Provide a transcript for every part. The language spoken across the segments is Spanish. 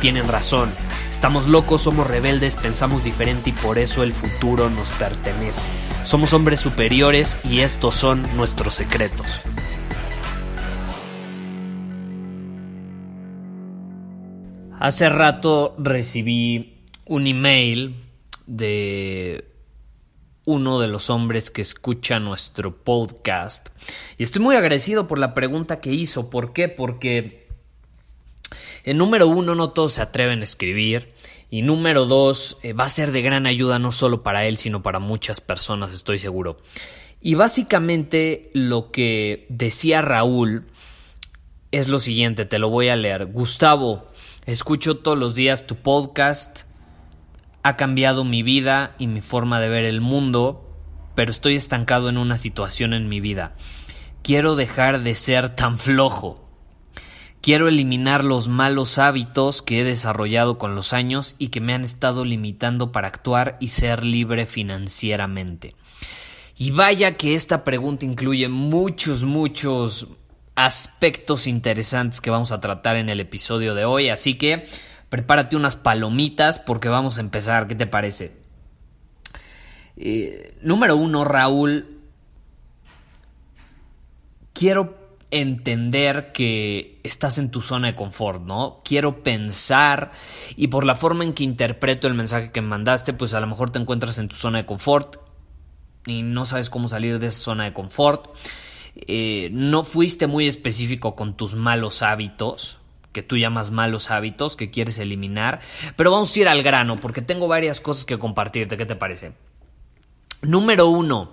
tienen razón. Estamos locos, somos rebeldes, pensamos diferente y por eso el futuro nos pertenece. Somos hombres superiores y estos son nuestros secretos. Hace rato recibí un email de uno de los hombres que escucha nuestro podcast y estoy muy agradecido por la pregunta que hizo. ¿Por qué? Porque en número uno no todos se atreven a escribir y número dos eh, va a ser de gran ayuda no solo para él sino para muchas personas estoy seguro. Y básicamente lo que decía Raúl es lo siguiente, te lo voy a leer. Gustavo, Escucho todos los días tu podcast. Ha cambiado mi vida y mi forma de ver el mundo, pero estoy estancado en una situación en mi vida. Quiero dejar de ser tan flojo. Quiero eliminar los malos hábitos que he desarrollado con los años y que me han estado limitando para actuar y ser libre financieramente. Y vaya que esta pregunta incluye muchos, muchos, aspectos interesantes que vamos a tratar en el episodio de hoy. Así que prepárate unas palomitas porque vamos a empezar. ¿Qué te parece? Eh, número uno, Raúl. Quiero entender que estás en tu zona de confort, ¿no? Quiero pensar y por la forma en que interpreto el mensaje que mandaste, pues a lo mejor te encuentras en tu zona de confort y no sabes cómo salir de esa zona de confort. Eh, no fuiste muy específico con tus malos hábitos, que tú llamas malos hábitos, que quieres eliminar, pero vamos a ir al grano, porque tengo varias cosas que compartirte, ¿qué te parece? Número uno,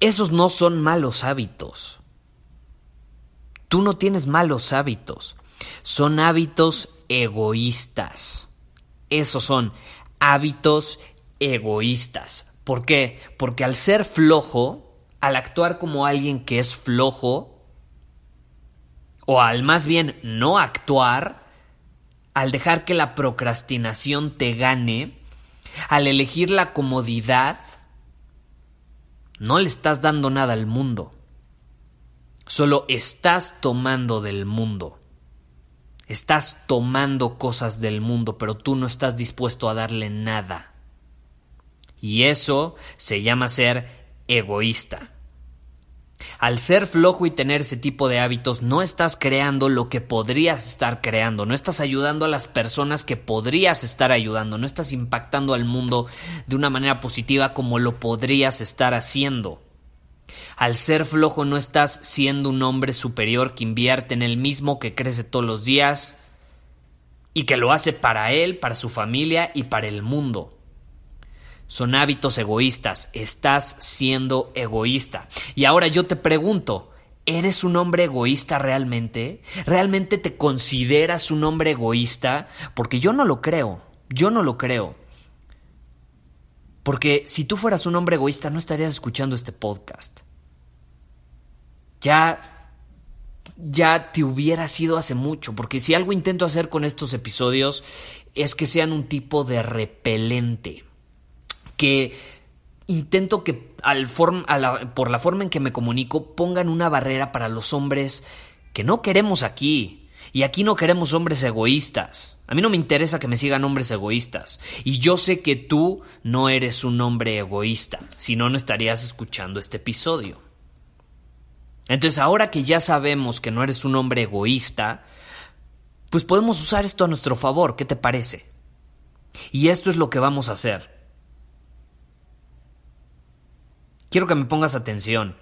esos no son malos hábitos. Tú no tienes malos hábitos, son hábitos egoístas. Esos son hábitos egoístas. ¿Por qué? Porque al ser flojo, al actuar como alguien que es flojo, o al más bien no actuar, al dejar que la procrastinación te gane, al elegir la comodidad, no le estás dando nada al mundo. Solo estás tomando del mundo. Estás tomando cosas del mundo, pero tú no estás dispuesto a darle nada. Y eso se llama ser egoísta. Al ser flojo y tener ese tipo de hábitos, no estás creando lo que podrías estar creando, no estás ayudando a las personas que podrías estar ayudando, no estás impactando al mundo de una manera positiva como lo podrías estar haciendo. Al ser flojo no estás siendo un hombre superior que invierte en el mismo que crece todos los días y que lo hace para él, para su familia y para el mundo. Son hábitos egoístas. Estás siendo egoísta. Y ahora yo te pregunto, ¿eres un hombre egoísta realmente? ¿Realmente te consideras un hombre egoísta? Porque yo no lo creo. Yo no lo creo. Porque si tú fueras un hombre egoísta no estarías escuchando este podcast. Ya ya te hubiera sido hace mucho, porque si algo intento hacer con estos episodios es que sean un tipo de repelente que intento que al por la forma en que me comunico pongan una barrera para los hombres que no queremos aquí. Y aquí no queremos hombres egoístas. A mí no me interesa que me sigan hombres egoístas. Y yo sé que tú no eres un hombre egoísta, si no, no estarías escuchando este episodio. Entonces, ahora que ya sabemos que no eres un hombre egoísta, pues podemos usar esto a nuestro favor. ¿Qué te parece? Y esto es lo que vamos a hacer. quiero que me pongas atención.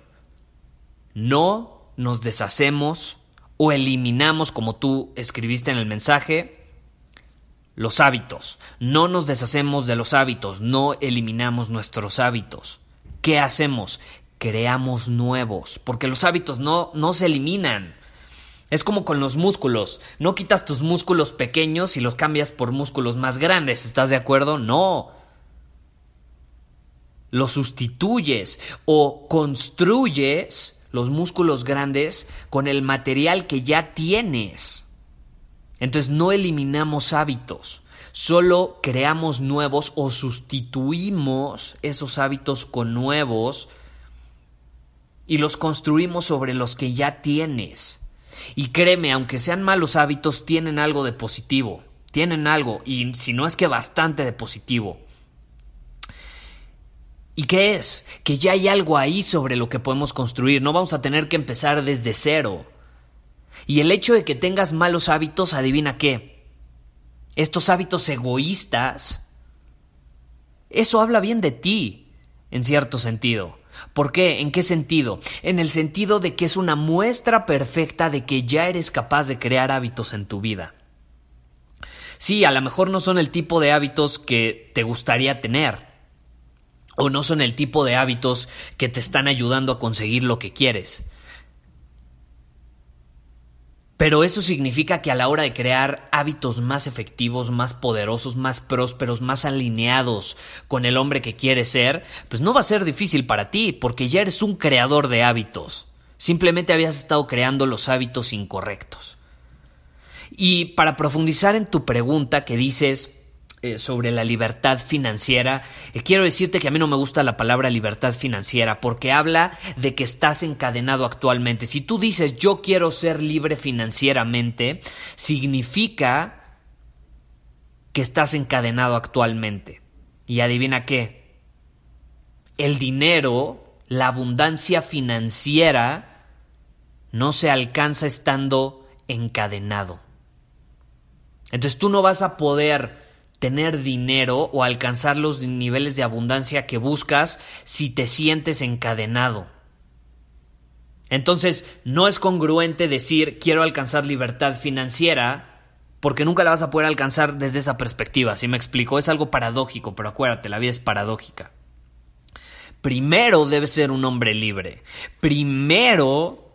No nos deshacemos o eliminamos, como tú escribiste en el mensaje, los hábitos. No nos deshacemos de los hábitos, no eliminamos nuestros hábitos. ¿Qué hacemos? Creamos nuevos, porque los hábitos no, no se eliminan. Es como con los músculos. No quitas tus músculos pequeños y los cambias por músculos más grandes. ¿Estás de acuerdo? No. Los sustituyes o construyes los músculos grandes con el material que ya tienes. Entonces no eliminamos hábitos, solo creamos nuevos o sustituimos esos hábitos con nuevos y los construimos sobre los que ya tienes. Y créeme, aunque sean malos hábitos, tienen algo de positivo, tienen algo, y si no es que bastante de positivo. ¿Y qué es? Que ya hay algo ahí sobre lo que podemos construir, no vamos a tener que empezar desde cero. Y el hecho de que tengas malos hábitos, adivina qué. Estos hábitos egoístas, eso habla bien de ti, en cierto sentido. ¿Por qué? ¿En qué sentido? En el sentido de que es una muestra perfecta de que ya eres capaz de crear hábitos en tu vida. Sí, a lo mejor no son el tipo de hábitos que te gustaría tener, o no son el tipo de hábitos que te están ayudando a conseguir lo que quieres. Pero eso significa que a la hora de crear hábitos más efectivos, más poderosos, más prósperos, más alineados con el hombre que quieres ser, pues no va a ser difícil para ti, porque ya eres un creador de hábitos. Simplemente habías estado creando los hábitos incorrectos. Y para profundizar en tu pregunta que dices, eh, sobre la libertad financiera, eh, quiero decirte que a mí no me gusta la palabra libertad financiera porque habla de que estás encadenado actualmente. Si tú dices yo quiero ser libre financieramente, significa que estás encadenado actualmente. Y adivina qué, el dinero, la abundancia financiera, no se alcanza estando encadenado. Entonces tú no vas a poder tener dinero o alcanzar los niveles de abundancia que buscas si te sientes encadenado. Entonces, no es congruente decir quiero alcanzar libertad financiera porque nunca la vas a poder alcanzar desde esa perspectiva, ¿sí me explico? Es algo paradójico, pero acuérdate, la vida es paradójica. Primero debes ser un hombre libre. Primero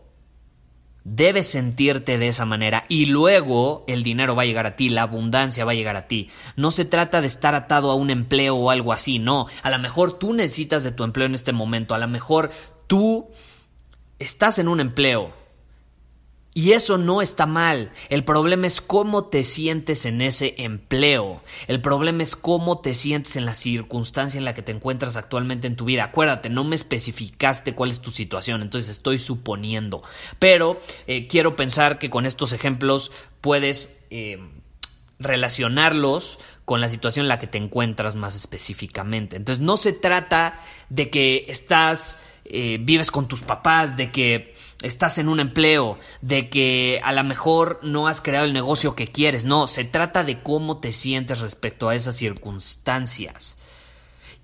Debes sentirte de esa manera y luego el dinero va a llegar a ti, la abundancia va a llegar a ti. No se trata de estar atado a un empleo o algo así, no. A lo mejor tú necesitas de tu empleo en este momento, a lo mejor tú estás en un empleo, y eso no está mal. El problema es cómo te sientes en ese empleo. El problema es cómo te sientes en la circunstancia en la que te encuentras actualmente en tu vida. Acuérdate, no me especificaste cuál es tu situación, entonces estoy suponiendo. Pero eh, quiero pensar que con estos ejemplos puedes eh, relacionarlos con la situación en la que te encuentras más específicamente. Entonces no se trata de que estás, eh, vives con tus papás, de que estás en un empleo, de que a lo mejor no has creado el negocio que quieres, no, se trata de cómo te sientes respecto a esas circunstancias.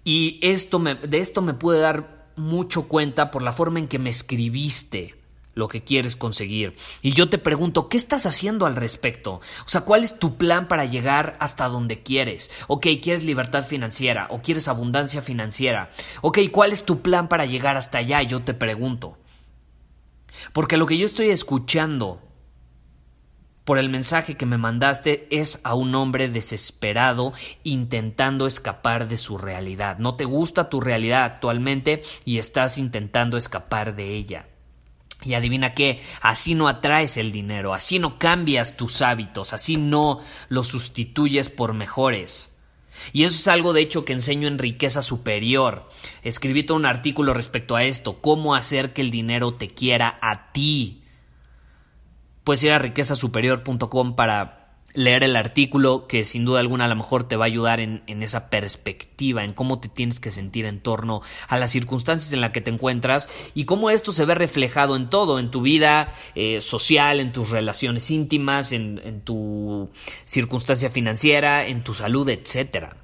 Y esto me, de esto me pude dar mucho cuenta por la forma en que me escribiste lo que quieres conseguir. Y yo te pregunto, ¿qué estás haciendo al respecto? O sea, ¿cuál es tu plan para llegar hasta donde quieres? Ok, ¿quieres libertad financiera o quieres abundancia financiera? Ok, ¿cuál es tu plan para llegar hasta allá? Yo te pregunto. Porque lo que yo estoy escuchando por el mensaje que me mandaste es a un hombre desesperado intentando escapar de su realidad. No te gusta tu realidad actualmente y estás intentando escapar de ella. Y adivina qué, así no atraes el dinero, así no cambias tus hábitos, así no los sustituyes por mejores. Y eso es algo de hecho que enseño en riqueza superior. Escribí todo un artículo respecto a esto, cómo hacer que el dinero te quiera a ti. Puedes ir a riquezasuperior.com para leer el artículo que sin duda alguna a lo mejor te va a ayudar en, esa perspectiva, en cómo te tienes que sentir en torno a las circunstancias en las que te encuentras y cómo esto se ve reflejado en todo, en tu vida eh, social, en tus relaciones íntimas, en, en tu circunstancia financiera, en tu salud, etcétera.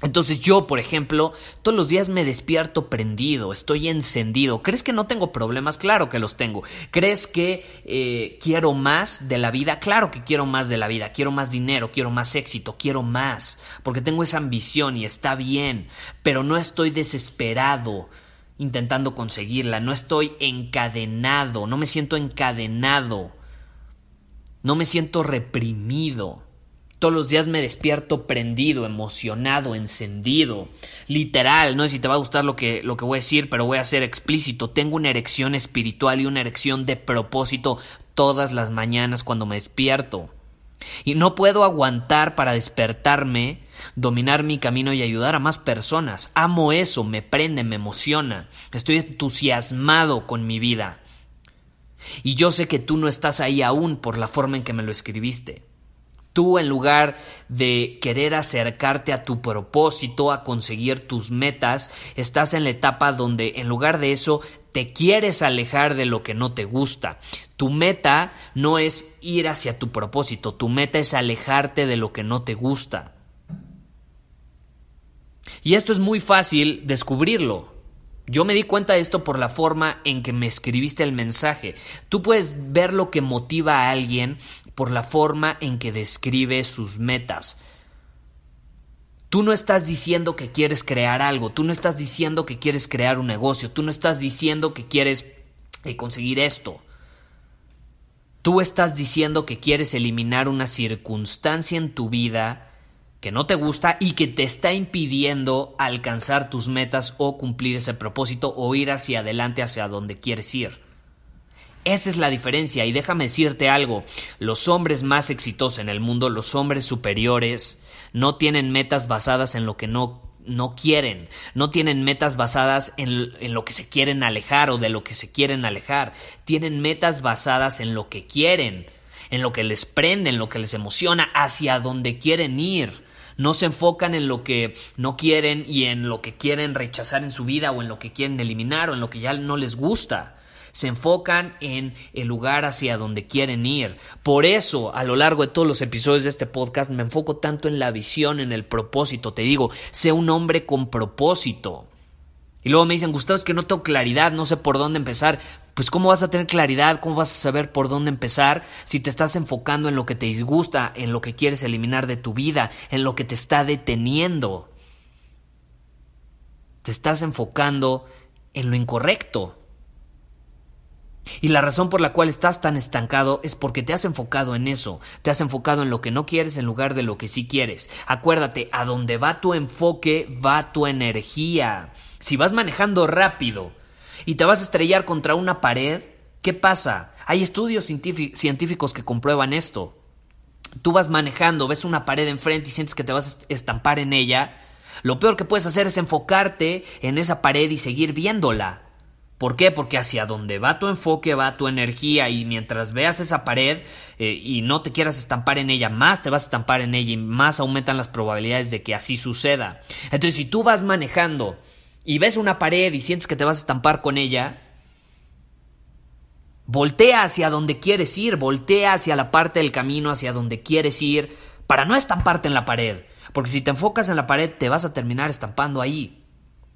Entonces yo, por ejemplo, todos los días me despierto prendido, estoy encendido. ¿Crees que no tengo problemas? Claro que los tengo. ¿Crees que eh, quiero más de la vida? Claro que quiero más de la vida. Quiero más dinero, quiero más éxito, quiero más. Porque tengo esa ambición y está bien. Pero no estoy desesperado intentando conseguirla. No estoy encadenado. No me siento encadenado. No me siento reprimido. Todos los días me despierto prendido, emocionado, encendido. Literal, no sé si te va a gustar lo que, lo que voy a decir, pero voy a ser explícito. Tengo una erección espiritual y una erección de propósito todas las mañanas cuando me despierto. Y no puedo aguantar para despertarme, dominar mi camino y ayudar a más personas. Amo eso, me prende, me emociona. Estoy entusiasmado con mi vida. Y yo sé que tú no estás ahí aún por la forma en que me lo escribiste. Tú en lugar de querer acercarte a tu propósito, a conseguir tus metas, estás en la etapa donde en lugar de eso te quieres alejar de lo que no te gusta. Tu meta no es ir hacia tu propósito, tu meta es alejarte de lo que no te gusta. Y esto es muy fácil descubrirlo. Yo me di cuenta de esto por la forma en que me escribiste el mensaje. Tú puedes ver lo que motiva a alguien por la forma en que describe sus metas. Tú no estás diciendo que quieres crear algo, tú no estás diciendo que quieres crear un negocio, tú no estás diciendo que quieres eh, conseguir esto. Tú estás diciendo que quieres eliminar una circunstancia en tu vida que no te gusta y que te está impidiendo alcanzar tus metas o cumplir ese propósito o ir hacia adelante hacia donde quieres ir. Esa es la diferencia y déjame decirte algo, los hombres más exitosos en el mundo, los hombres superiores, no tienen metas basadas en lo que no no quieren, no tienen metas basadas en, en, lo que se quieren alejar o de lo que se quieren alejar, tienen metas basadas en lo que quieren, en lo que les prende, en lo que les emociona, hacia donde quieren ir. No se enfocan en lo que no quieren y en lo que quieren rechazar en su vida o en lo que quieren eliminar o en lo que ya no les gusta se enfocan en el lugar hacia donde quieren ir. Por eso, a lo largo de todos los episodios de este podcast, me enfoco tanto en la visión, en el propósito. Te digo, sé un hombre con propósito. Y luego me dicen, Gustavo, es que no tengo claridad, no sé por dónde empezar. Pues ¿cómo vas a tener claridad? ¿Cómo vas a saber por dónde empezar si te estás enfocando en lo que te disgusta, en lo que quieres eliminar de tu vida, en lo que te está deteniendo? Te estás enfocando en lo incorrecto. Y la razón por la cual estás tan estancado es porque te has enfocado en eso, te has enfocado en lo que no quieres en lugar de lo que sí quieres. Acuérdate, a donde va tu enfoque va tu energía. Si vas manejando rápido y te vas a estrellar contra una pared, ¿qué pasa? Hay estudios científicos que comprueban esto. Tú vas manejando, ves una pared enfrente y sientes que te vas a estampar en ella. Lo peor que puedes hacer es enfocarte en esa pared y seguir viéndola. ¿Por qué? Porque hacia donde va tu enfoque va tu energía y mientras veas esa pared eh, y no te quieras estampar en ella, más te vas a estampar en ella y más aumentan las probabilidades de que así suceda. Entonces, si tú vas manejando y ves una pared y sientes que te vas a estampar con ella, voltea hacia donde quieres ir, voltea hacia la parte del camino hacia donde quieres ir para no estamparte en la pared. Porque si te enfocas en la pared te vas a terminar estampando ahí.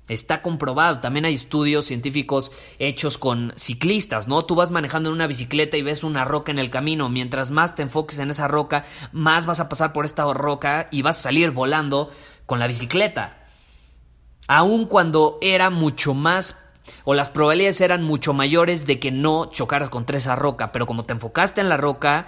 Está comprobado, también hay estudios científicos hechos con ciclistas, ¿no? Tú vas manejando en una bicicleta y ves una roca en el camino, mientras más te enfoques en esa roca, más vas a pasar por esta roca y vas a salir volando con la bicicleta. Aun cuando era mucho más o las probabilidades eran mucho mayores de que no chocaras contra esa roca, pero como te enfocaste en la roca,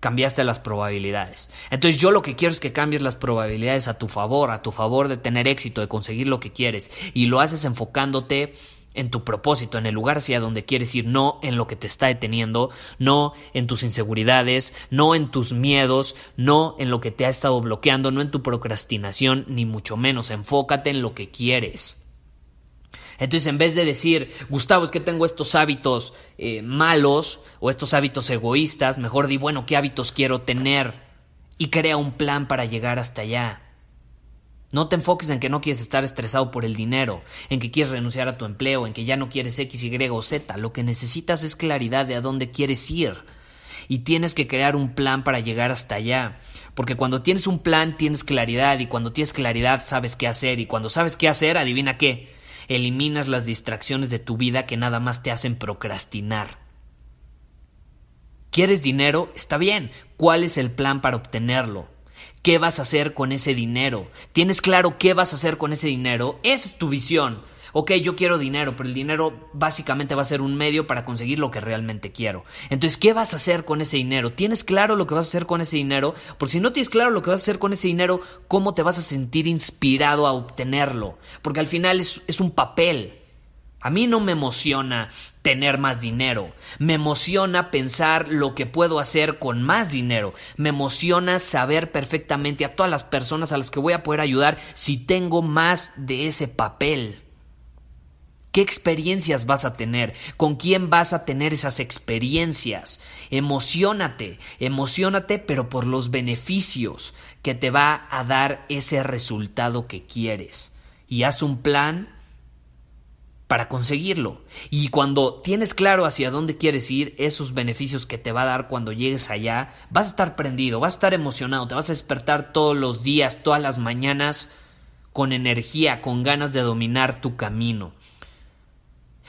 cambiaste las probabilidades. Entonces yo lo que quiero es que cambies las probabilidades a tu favor, a tu favor de tener éxito, de conseguir lo que quieres. Y lo haces enfocándote en tu propósito, en el lugar hacia donde quieres ir, no en lo que te está deteniendo, no en tus inseguridades, no en tus miedos, no en lo que te ha estado bloqueando, no en tu procrastinación, ni mucho menos. Enfócate en lo que quieres. Entonces, en vez de decir, Gustavo, es que tengo estos hábitos eh, malos o estos hábitos egoístas, mejor di, bueno, ¿qué hábitos quiero tener? Y crea un plan para llegar hasta allá. No te enfoques en que no quieres estar estresado por el dinero, en que quieres renunciar a tu empleo, en que ya no quieres X, Y o Z. Lo que necesitas es claridad de a dónde quieres ir. y tienes que crear un plan para llegar hasta allá. Porque cuando tienes un plan tienes claridad y cuando tienes claridad sabes qué hacer y cuando sabes qué hacer, adivina qué, eliminas las distracciones de tu vida que nada más te hacen procrastinar. ¿Quieres dinero? Está bien. ¿Cuál es el plan para obtenerlo? ¿Qué vas a hacer con ese dinero? ¿Tienes claro qué vas a hacer con ese dinero? Esa es tu visión ok, yo quiero dinero, pero el dinero básicamente va a ser un medio para conseguir lo que realmente quiero. Entonces, ¿qué vas a hacer con ese dinero? ¿Tienes claro lo que vas a hacer con ese dinero? Porque si no tienes claro lo que vas a hacer con ese dinero, ¿cómo te vas a sentir inspirado a obtenerlo? Porque al final es, es un papel. A mí no me emociona tener más dinero, me emociona pensar lo que puedo hacer con más dinero, me emociona saber perfectamente a todas las personas a las que voy a poder ayudar si tengo más de ese papel. ¿Qué experiencias vas a tener? ¿Con quién vas a tener esas experiencias? Emocionate, emocionate, pero por los beneficios que te va a dar ese resultado que quieres. Y haz un plan para conseguirlo. Y cuando tienes claro hacia dónde quieres ir, esos beneficios que te va a dar cuando llegues allá, vas a estar prendido, vas a estar emocionado, te vas a despertar todos los días, todas las mañanas, con energía, con ganas de dominar tu camino.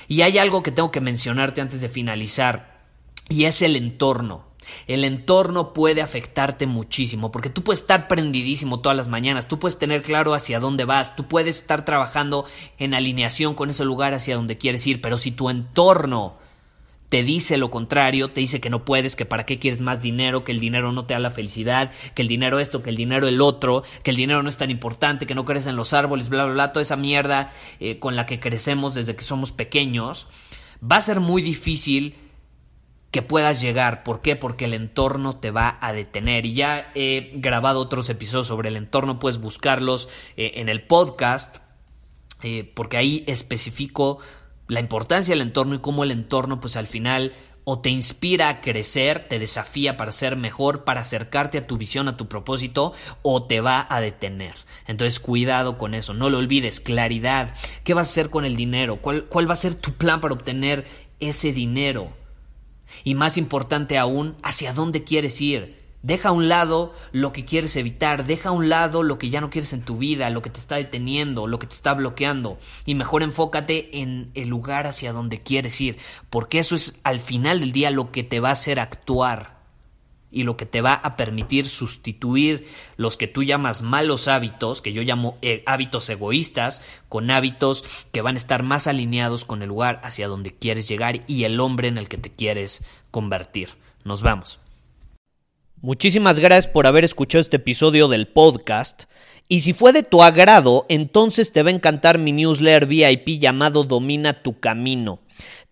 Y hay algo que tengo que mencionarte antes de finalizar, y es el entorno. El entorno puede afectarte muchísimo, porque tú puedes estar prendidísimo todas las mañanas, tú puedes tener claro hacia dónde vas, tú puedes estar trabajando en alineación con ese lugar hacia donde quieres ir, pero si tu entorno te dice lo contrario, te dice que no puedes, que para qué quieres más dinero, que el dinero no te da la felicidad, que el dinero esto, que el dinero el otro, que el dinero no es tan importante, que no crees en los árboles, bla, bla, bla, toda esa mierda eh, con la que crecemos desde que somos pequeños, va a ser muy difícil que puedas llegar. ¿Por qué? Porque el entorno te va a detener. Y ya he grabado otros episodios sobre el entorno, puedes buscarlos eh, en el podcast, eh, porque ahí especifico la importancia del entorno y cómo el entorno pues al final o te inspira a crecer, te desafía para ser mejor, para acercarte a tu visión, a tu propósito, o te va a detener. Entonces cuidado con eso, no lo olvides, claridad. ¿Qué vas a hacer con el dinero? ¿Cuál, cuál va a ser tu plan para obtener ese dinero? Y más importante aún, ¿hacia dónde quieres ir? Deja a un lado lo que quieres evitar, deja a un lado lo que ya no quieres en tu vida, lo que te está deteniendo, lo que te está bloqueando y mejor enfócate en el lugar hacia donde quieres ir, porque eso es al final del día lo que te va a hacer actuar y lo que te va a permitir sustituir los que tú llamas malos hábitos, que yo llamo eh, hábitos egoístas, con hábitos que van a estar más alineados con el lugar hacia donde quieres llegar y el hombre en el que te quieres convertir. Nos vamos. Muchísimas gracias por haber escuchado este episodio del podcast. Y si fue de tu agrado, entonces te va a encantar mi newsletter VIP llamado Domina tu Camino.